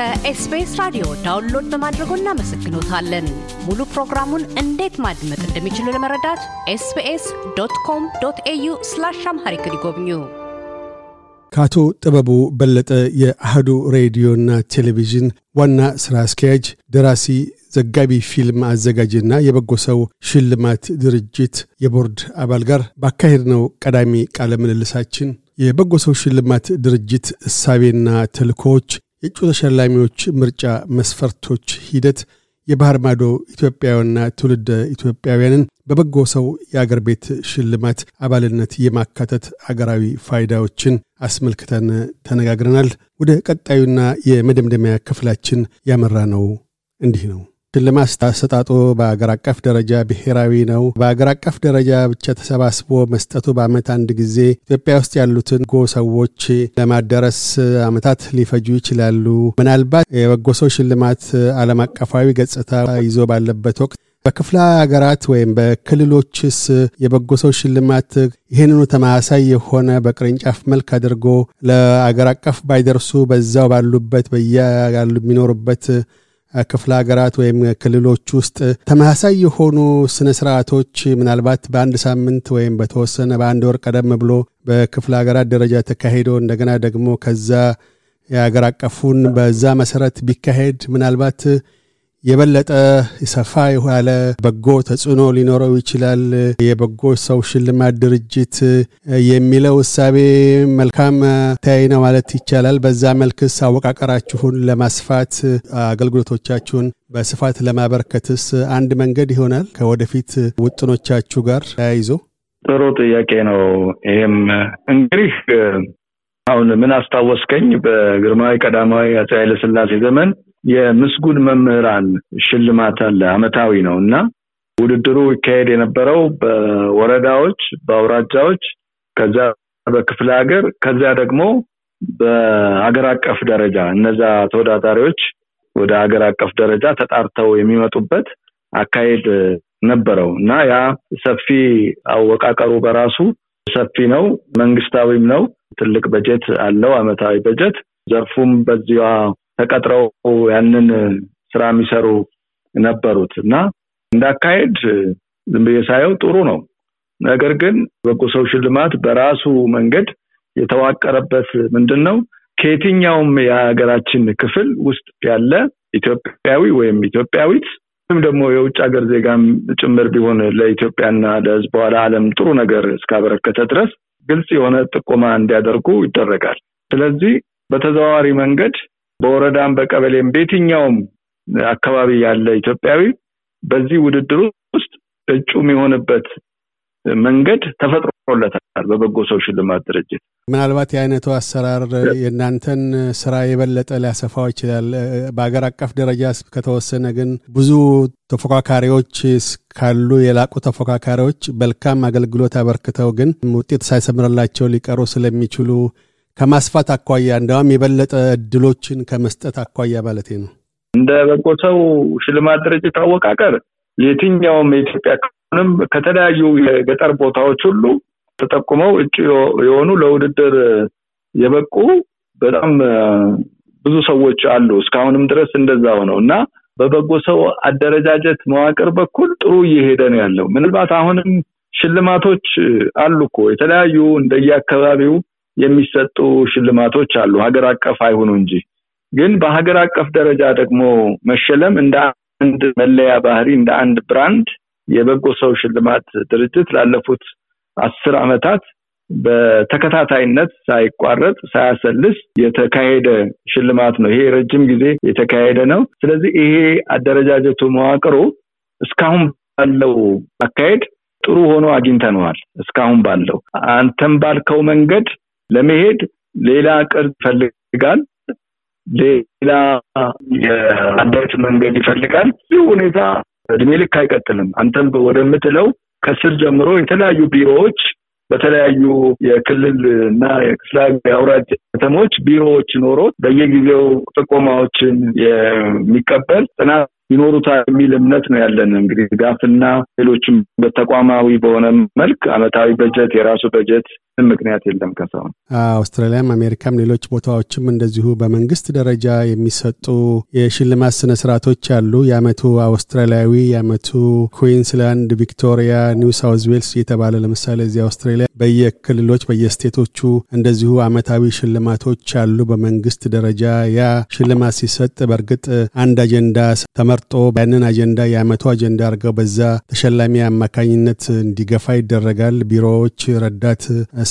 ከ SBS ራዲዮ download በማድረጎ እናመሰግኖታለን። ሙሉ ፕሮግራሙን እንዴት ማድመጥ እንደሚችሉ ለመረዳት SBS dot com dot au slash Amharic ይጎብኙ። ከአቶ ጥበቡ በለጠ የአህዱ ሬዲዮና ቴሌቪዥን ዋና ሥራ አስኪያጅ፣ ደራሲ፣ ዘጋቢ ፊልም አዘጋጅና የበጎ ሰው ሽልማት ድርጅት የቦርድ አባል ጋር ባካሄድነው ቀዳሚ ቃለ ምልልሳችን የበጎ ሰው ሽልማት ድርጅት እሳቤና ተልእኮዎች፣ የእጩ ተሸላሚዎች ምርጫ መስፈርቶች ሂደት፣ የባህር ማዶ ኢትዮጵያውያንና ትውልደ ኢትዮጵያውያንን በበጎ ሰው የአገር ቤት ሽልማት አባልነት የማካተት አገራዊ ፋይዳዎችን አስመልክተን ተነጋግረናል። ወደ ቀጣዩና የመደምደሚያ ክፍላችን ያመራ ነው እንዲህ ነው። ሽልማት አሰጣጡ በአገር አቀፍ ደረጃ ብሔራዊ ነው። በአገር አቀፍ ደረጃ ብቻ ተሰባስቦ መስጠቱ በዓመት አንድ ጊዜ ኢትዮጵያ ውስጥ ያሉትን በጎ ሰዎች ለማዳረስ ዓመታት ሊፈጁ ይችላሉ። ምናልባት የበጎ ሰው ሽልማት ዓለም አቀፋዊ ገጽታ ይዞ ባለበት ወቅት በክፍለ ሀገራት ወይም በክልሎችስ የበጎ ሰው ሽልማት ይህንኑ ተመሳሳይ የሆነ በቅርንጫፍ መልክ አድርጎ ለአገር አቀፍ ባይደርሱ በዛው ባሉበት በያሉ የሚኖሩበት ክፍለ ሀገራት ወይም ክልሎች ውስጥ ተመሳሳይ የሆኑ ስነ ስርዓቶች ምናልባት በአንድ ሳምንት ወይም በተወሰነ በአንድ ወር ቀደም ብሎ በክፍለ ሀገራት ደረጃ ተካሂዶ እንደገና ደግሞ ከዛ የሀገር አቀፉን በዛ መሰረት ቢካሄድ ምናልባት የበለጠ ሰፋ ያለ በጎ ተጽዕኖ ሊኖረው ይችላል። የበጎ ሰው ሽልማት ድርጅት የሚለው እሳቤ መልካም ተያይ ነው ማለት ይቻላል። በዛ መልክስ አወቃቀራችሁን ለማስፋት አገልግሎቶቻችሁን በስፋት ለማበርከትስ አንድ መንገድ ይሆናል ከወደፊት ውጥኖቻችሁ ጋር ተያይዞ? ጥሩ ጥያቄ ነው። ይህም እንግዲህ አሁን ምን አስታወስከኝ፣ በግርማዊ ቀዳማዊ አፄ ኃይለሥላሴ ዘመን የምስጉን መምህራን ሽልማት አለ፣ አመታዊ ነው እና ውድድሩ ይካሄድ የነበረው በወረዳዎች፣ በአውራጃዎች፣ ከዚያ በክፍለ ሀገር፣ ከዚያ ደግሞ በሀገር አቀፍ ደረጃ እነዛ ተወዳዳሪዎች ወደ ሀገር አቀፍ ደረጃ ተጣርተው የሚመጡበት አካሄድ ነበረው እና ያ ሰፊ አወቃቀሩ በራሱ ሰፊ ነው። መንግስታዊም ነው። ትልቅ በጀት አለው፣ አመታዊ በጀት። ዘርፉም በዚያ ተቀጥረው ያንን ስራ የሚሰሩ ነበሩት እና እንዳካሄድ ዝም ብዬ ሳየው ጥሩ ነው። ነገር ግን በጎ ሰው ሽልማት በራሱ መንገድ የተዋቀረበት ምንድን ነው? ከየትኛውም የሀገራችን ክፍል ውስጥ ያለ ኢትዮጵያዊ ወይም ኢትዮጵያዊት ወይም ደግሞ የውጭ ሀገር ዜጋም ጭምር ቢሆን ለኢትዮጵያና ለሕዝቧ ለዓለም ጥሩ ነገር እስካበረከተ ድረስ ግልጽ የሆነ ጥቆማ እንዲያደርጉ ይደረጋል። ስለዚህ በተዘዋዋሪ መንገድ በወረዳም በቀበሌም በየትኛውም አካባቢ ያለ ኢትዮጵያዊ በዚህ ውድድር ውስጥ እጩ የሚሆንበት መንገድ ተፈጥሮለታል በበጎ ሰው ሽልማት ድርጅት። ምናልባት የአይነቱ አሰራር የእናንተን ስራ የበለጠ ሊያሰፋው ይችላል። በሀገር አቀፍ ደረጃ ከተወሰነ ግን ብዙ ተፎካካሪዎች ካሉ የላቁ ተፎካካሪዎች መልካም አገልግሎት አበርክተው ግን ውጤት ሳይሰምርላቸው ሊቀሩ ስለሚችሉ ከማስፋት አኳያ እንደውም የበለጠ እድሎችን ከመስጠት አኳያ ማለት ነው። እንደ በጎ ሰው ሽልማት ድርጅት አወቃቀር የትኛውም የኢትዮጵያ ክፍልም ከተለያዩ የገጠር ቦታዎች ሁሉ ተጠቁመው እጩ የሆኑ ለውድድር የበቁ በጣም ብዙ ሰዎች አሉ። እስካሁንም ድረስ እንደዛ ሆነው እና በበጎ ሰው አደረጃጀት መዋቅር በኩል ጥሩ እየሄደ ነው ያለው። ምናልባት አሁንም ሽልማቶች አሉ እኮ የተለያዩ እንደየአካባቢው የሚሰጡ ሽልማቶች አሉ፣ ሀገር አቀፍ አይሆኑ እንጂ። ግን በሀገር አቀፍ ደረጃ ደግሞ መሸለም እንደ አንድ መለያ ባህሪ፣ እንደ አንድ brand የበጎ ሰው ሽልማት ድርጅት ላለፉት አስር ዓመታት በተከታታይነት ሳይቋረጥ ሳያሰልስ የተካሄደ ሽልማት ነው። ይሄ ረጅም ጊዜ የተካሄደ ነው። ስለዚህ ይሄ አደረጃጀቱ መዋቅሩ እስካሁን ባለው አካሄድ ጥሩ ሆኖ አግኝተነዋል። እስካሁን ባለው አንተም ባልከው መንገድ ለመሄድ ሌላ ቅርጽ ይፈልጋል። ሌላ የአዳት መንገድ ይፈልጋል። ይህ ሁኔታ እድሜ ልክ አይቀጥልም። አንተም ወደምትለው ከስር ጀምሮ የተለያዩ ቢሮዎች በተለያዩ የክልል እና የክፍለ የአውራጃ ከተሞች ቢሮዎች ኖሮ በየጊዜው ጥቆማዎችን የሚቀበል ጥናት ይኖሩታል የሚል እምነት ነው ያለን። እንግዲህ ድጋፍና ሌሎችም በተቋማዊ በሆነ መልክ አመታዊ በጀት የራሱ በጀት ምክንያት የለም። ከሰውን አውስትራሊያም አሜሪካም ሌሎች ቦታዎችም እንደዚሁ በመንግስት ደረጃ የሚሰጡ የሽልማት ስነ ስርዓቶች አሉ። የአመቱ አውስትራሊያዊ፣ የአመቱ ኩዊንስላንድ፣ ቪክቶሪያ፣ ኒው ሳውዝ ዌልስ የተባለ ለምሳሌ እዚህ አውስትራሊያ በየክልሎች በየ state ኦቹ እንደዚሁ አመታዊ ሽልማቶች አሉ በመንግስት ደረጃ። ያ ሽልማት ሲሰጥ በእርግጥ አንድ አጀንዳ ተመርጦ ያንን አጀንዳ የአመቱ አጀንዳ አድርገው በዛ ተሸላሚ አማካኝነት እንዲገፋ ይደረጋል። ቢሮዎች፣ ረዳት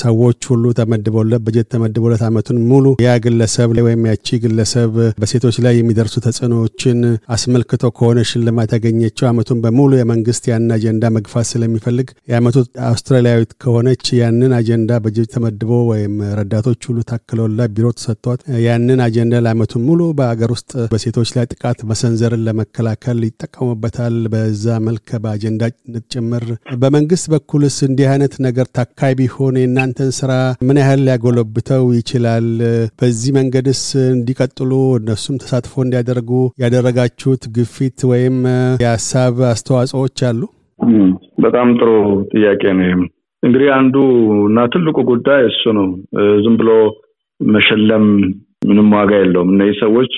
ሰዎች ሁሉ ተመድበውለት በጀት ተመድበውለት አመቱን ሙሉ ያ ግለሰብ ላይ ወይም ያቺ ግለሰብ በሴቶች ላይ የሚደርሱ ተጽዕኖዎችን አስመልክቶ ከሆነ ሽልማት ያገኘችው አመቱን በሙሉ የመንግስት ያን አጀንዳ መግፋት ስለሚፈልግ የአመቱ አውስትራሊያዊት ከሆነች ያንን አጀንዳ በጀት ተመድቦ ወይም ረዳቶች ሁሉ ታክለውላት ቢሮ ተሰጥቷት ያንን አጀንዳ ለአመቱን ሙሉ በአገር ውስጥ በሴቶች ላይ ጥቃት መሰንዘርን ለመከላከል ይጠቀሙበታል። በዛ መልክ በአጀንዳነት ጭምር በመንግስት በኩልስ እንዲህ አይነት ነገር ታካይ ቢሆን የእናንተን ስራ ምን ያህል ሊያጎለብተው ይችላል? በዚህ መንገድስ እንዲቀጥሉ እነሱም ተሳትፎ እንዲያደርጉ ያደረጋችሁት ግፊት ወይም የሀሳብ አስተዋጽኦዎች አሉ? በጣም ጥሩ ጥያቄ ነው። እንግዲህ አንዱ እና ትልቁ ጉዳይ እሱ ነው። ዝም ብሎ መሸለም ምንም ዋጋ የለውም። እነዚህ ሰዎች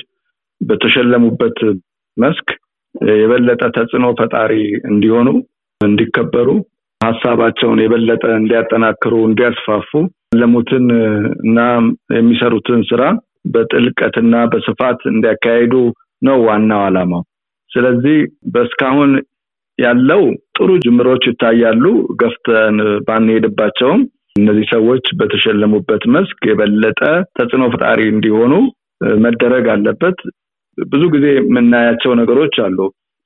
በተሸለሙበት መስክ የበለጠ ተጽዕኖ ፈጣሪ እንዲሆኑ፣ እንዲከበሩ ሀሳባቸውን የበለጠ እንዲያጠናክሩ፣ እንዲያስፋፉ ያለሙትን እና የሚሰሩትን ስራ በጥልቀትና በስፋት እንዲያካሄዱ ነው ዋናው ዓላማው። ስለዚህ በእስካሁን ያለው ጥሩ ጅምሮች ይታያሉ። ገፍተን ባንሄድባቸውም እነዚህ ሰዎች በተሸለሙበት መስክ የበለጠ ተጽዕኖ ፈጣሪ እንዲሆኑ መደረግ አለበት። ብዙ ጊዜ የምናያቸው ነገሮች አሉ።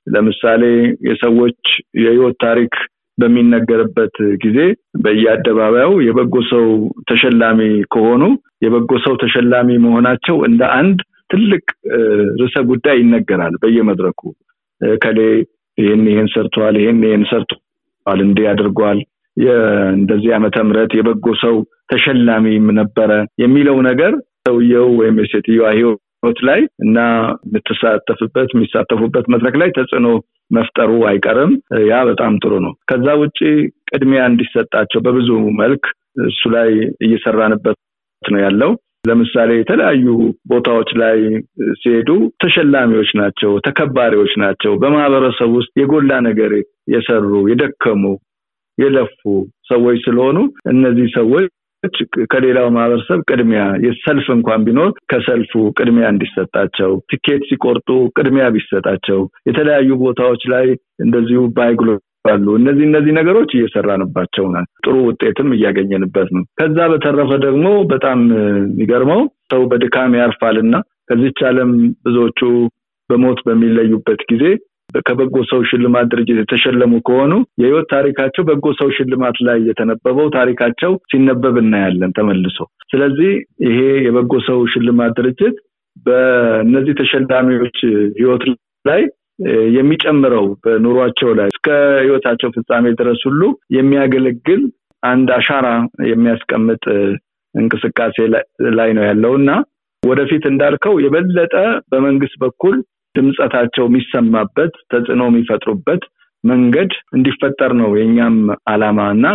ለምሳሌ የሰዎች የህይወት ታሪክ በሚነገርበት ጊዜ በየአደባባዩ የበጎ ሰው ተሸላሚ ከሆኑ የበጎ ሰው ተሸላሚ መሆናቸው እንደ አንድ ትልቅ ርዕሰ ጉዳይ ይነገራል በየመድረኩ ከሌ ይህን ይህን ሰርተዋል፣ ይህን ይህን ሰርተዋል፣ እንዲህ አድርጓል፣ እንደዚህ ዓመተ ምህረት የበጎ ሰው ተሸላሚም ነበረ የሚለው ነገር ሰውየው ወይም የሴትዮዋ ህይወት ላይ እና የምትሳተፍበት የሚሳተፉበት መድረክ ላይ ተጽዕኖ መፍጠሩ አይቀርም። ያ በጣም ጥሩ ነው። ከዛ ውጭ ቅድሚያ እንዲሰጣቸው በብዙ መልክ እሱ ላይ እየሰራንበት ነው ያለው። ለምሳሌ የተለያዩ ቦታዎች ላይ ሲሄዱ ተሸላሚዎች ናቸው፣ ተከባሪዎች ናቸው። በማህበረሰብ ውስጥ የጎላ ነገር የሰሩ የደከሙ፣ የለፉ ሰዎች ስለሆኑ እነዚህ ሰዎች ከሌላው ማህበረሰብ ቅድሚያ የሰልፍ እንኳን ቢኖር ከሰልፉ ቅድሚያ እንዲሰጣቸው፣ ትኬት ሲቆርጡ ቅድሚያ ቢሰጣቸው፣ የተለያዩ ቦታዎች ላይ እንደዚሁ ባይግሎ አሉ። እነዚህ እነዚህ ነገሮች እየሰራንባቸው ናል። ጥሩ ውጤትም እያገኘንበት ነው። ከዛ በተረፈ ደግሞ በጣም የሚገርመው ሰው በድካም ያርፋልና ከዚች ዓለም ብዙዎቹ በሞት በሚለዩበት ጊዜ ከበጎ ሰው ሽልማት ድርጅት የተሸለሙ ከሆኑ የህይወት ታሪካቸው በጎ ሰው ሽልማት ላይ የተነበበው ታሪካቸው ሲነበብ እናያለን ተመልሶ። ስለዚህ ይሄ የበጎ ሰው ሽልማት ድርጅት በእነዚህ ተሸላሚዎች ህይወት ላይ የሚጨምረው በኑሯቸው ላይ እስከ ህይወታቸው ፍጻሜ ድረስ ሁሉ የሚያገለግል አንድ አሻራ የሚያስቀምጥ እንቅስቃሴ ላይ ነው ያለው እና ወደፊት እንዳልከው የበለጠ በመንግስት በኩል ድምፀታቸው የሚሰማበት ተጽዕኖ የሚፈጥሩበት መንገድ እንዲፈጠር ነው የእኛም አላማ እና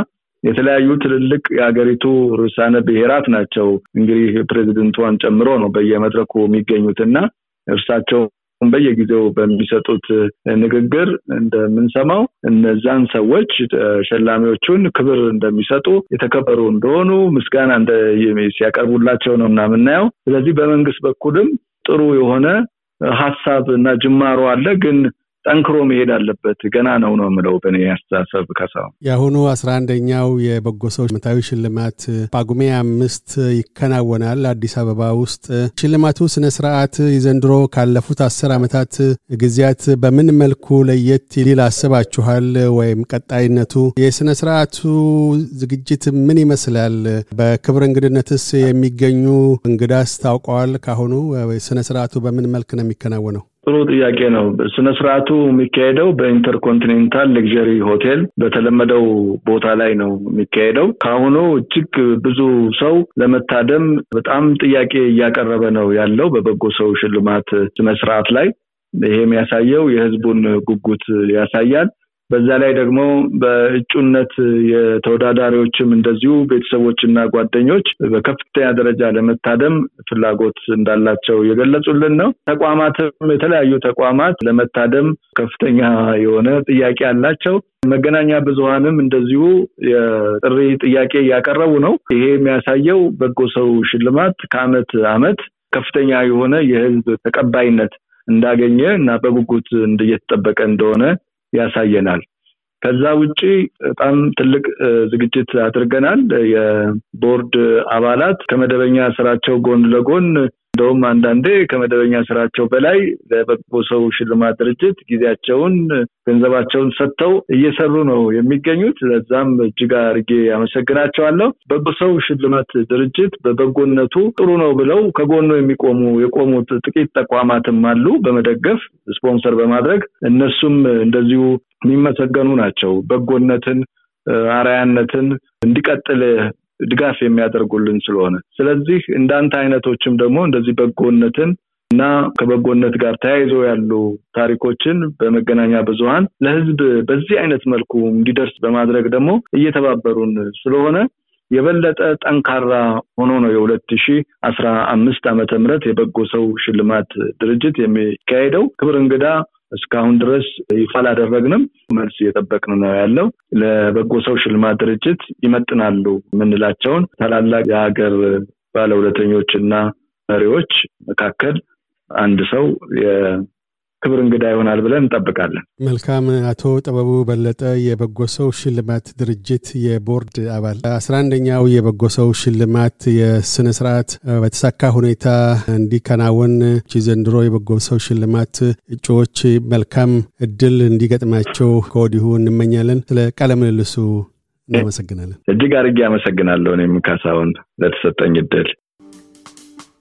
የተለያዩ ትልልቅ የሀገሪቱ ርዕሳነ ብሔራት ናቸው እንግዲህ ፕሬዚደንቷን ጨምሮ ነው በየመድረኩ የሚገኙት እና እርሳቸው በየጊዜው በሚሰጡት ንግግር እንደምንሰማው እነዛን ሰዎች ተሸላሚዎቹን ክብር እንደሚሰጡ የተከበሩ እንደሆኑ ምስጋና ሲያቀርቡላቸው ነው እና የምናየው። ስለዚህ በመንግስት በኩልም ጥሩ የሆነ ሀሳብ እና ጅማሮ አለ። ግን ጠንክሮ መሄድ አለበት። ገና ነው ነው የምለው በእኔ አስተሳሰብ። ከሳው የአሁኑ አስራ አንደኛው የበጎ ሰው ዓመታዊ ሽልማት ጳጉሜ አምስት ይከናወናል አዲስ አበባ ውስጥ። ሽልማቱ ስነ ስርዓት የዘንድሮ ካለፉት አስር ዓመታት ጊዜያት በምን መልኩ ለየት ሊል አስባችኋል? ወይም ቀጣይነቱ የስነ ስርዓቱ ዝግጅት ምን ይመስላል? በክብር እንግድነትስ የሚገኙ እንግዳስ ታውቀዋል? ካሁኑ ስነ ስርዓቱ በምን መልክ ነው የሚከናወነው? ጥሩ ጥያቄ ነው። ስነ ስርዓቱ የሚካሄደው በኢንተርኮንቲኔንታል ሌክዠሪ ሆቴል በተለመደው ቦታ ላይ ነው የሚካሄደው። ከአሁኑ እጅግ ብዙ ሰው ለመታደም በጣም ጥያቄ እያቀረበ ነው ያለው በበጎ ሰው ሽልማት ስነ ስርዓት ላይ ይሄ የሚያሳየው የህዝቡን ጉጉት ያሳያል። በዛ ላይ ደግሞ በእጩነት የተወዳዳሪዎችም እንደዚሁ ቤተሰቦችና ጓደኞች በከፍተኛ ደረጃ ለመታደም ፍላጎት እንዳላቸው የገለጹልን ነው። ተቋማትም የተለያዩ ተቋማት ለመታደም ከፍተኛ የሆነ ጥያቄ አላቸው። መገናኛ ብዙሀንም እንደዚሁ የጥሪ ጥያቄ እያቀረቡ ነው። ይሄ የሚያሳየው በጎ ሰው ሽልማት ከአመት አመት ከፍተኛ የሆነ የህዝብ ተቀባይነት እንዳገኘ እና በጉጉት እየተጠበቀ እንደሆነ ያሳየናል። ከዛ ውጪ በጣም ትልቅ ዝግጅት አድርገናል። የቦርድ አባላት ከመደበኛ ስራቸው ጎን ለጎን እንደውም አንዳንዴ ከመደበኛ ስራቸው በላይ ለበጎ ሰው ሽልማት ድርጅት ጊዜያቸውን፣ ገንዘባቸውን ሰጥተው እየሰሩ ነው የሚገኙት። ለዛም እጅግ አድርጌ አመሰግናቸዋለሁ። በጎ ሰው ሽልማት ድርጅት በበጎነቱ ጥሩ ነው ብለው ከጎኑ የሚቆሙ የቆሙት ጥቂት ተቋማትም አሉ በመደገፍ ስፖንሰር በማድረግ እነሱም እንደዚሁ የሚመሰገኑ ናቸው። በጎነትን አራያነትን እንዲቀጥል ድጋፍ የሚያደርጉልን ስለሆነ ስለዚህ እንዳንተ አይነቶችም ደግሞ እንደዚህ በጎነትን እና ከበጎነት ጋር ተያይዞ ያሉ ታሪኮችን በመገናኛ ብዙሀን ለህዝብ በዚህ አይነት መልኩ እንዲደርስ በማድረግ ደግሞ እየተባበሩን ስለሆነ የበለጠ ጠንካራ ሆኖ ነው የሁለት ሺ አስራ አምስት ዓመተ ምህረት የበጎ ሰው ሽልማት ድርጅት የሚካሄደው። ክብር እንግዳ እስካሁን ድረስ ይፋ አላደረግንም። መልስ እየጠበቅን ነው ያለው። ለበጎ ሰው ሽልማት ድርጅት ይመጥናሉ የምንላቸውን ታላላቅ የሀገር ባለውለተኞች እና መሪዎች መካከል አንድ ሰው ክብር እንግዳ ይሆናል ብለን እንጠብቃለን። መልካም። አቶ ጥበቡ በለጠ የበጎ ሰው ሽልማት ድርጅት የቦርድ አባል፣ አስራ አንደኛው የበጎ ሰው ሽልማት የስነ ስርዓት በተሳካ ሁኔታ እንዲከናወን ዘንድሮ የበጎ ሰው ሽልማት እጩዎች መልካም እድል እንዲገጥማቸው ከወዲሁ እንመኛለን። ስለ ቃለ ምልልሱ እናመሰግናለን። እጅግ አድርጌ አመሰግናለሁ። እኔም ካሳሁን ለተሰጠኝ እድል።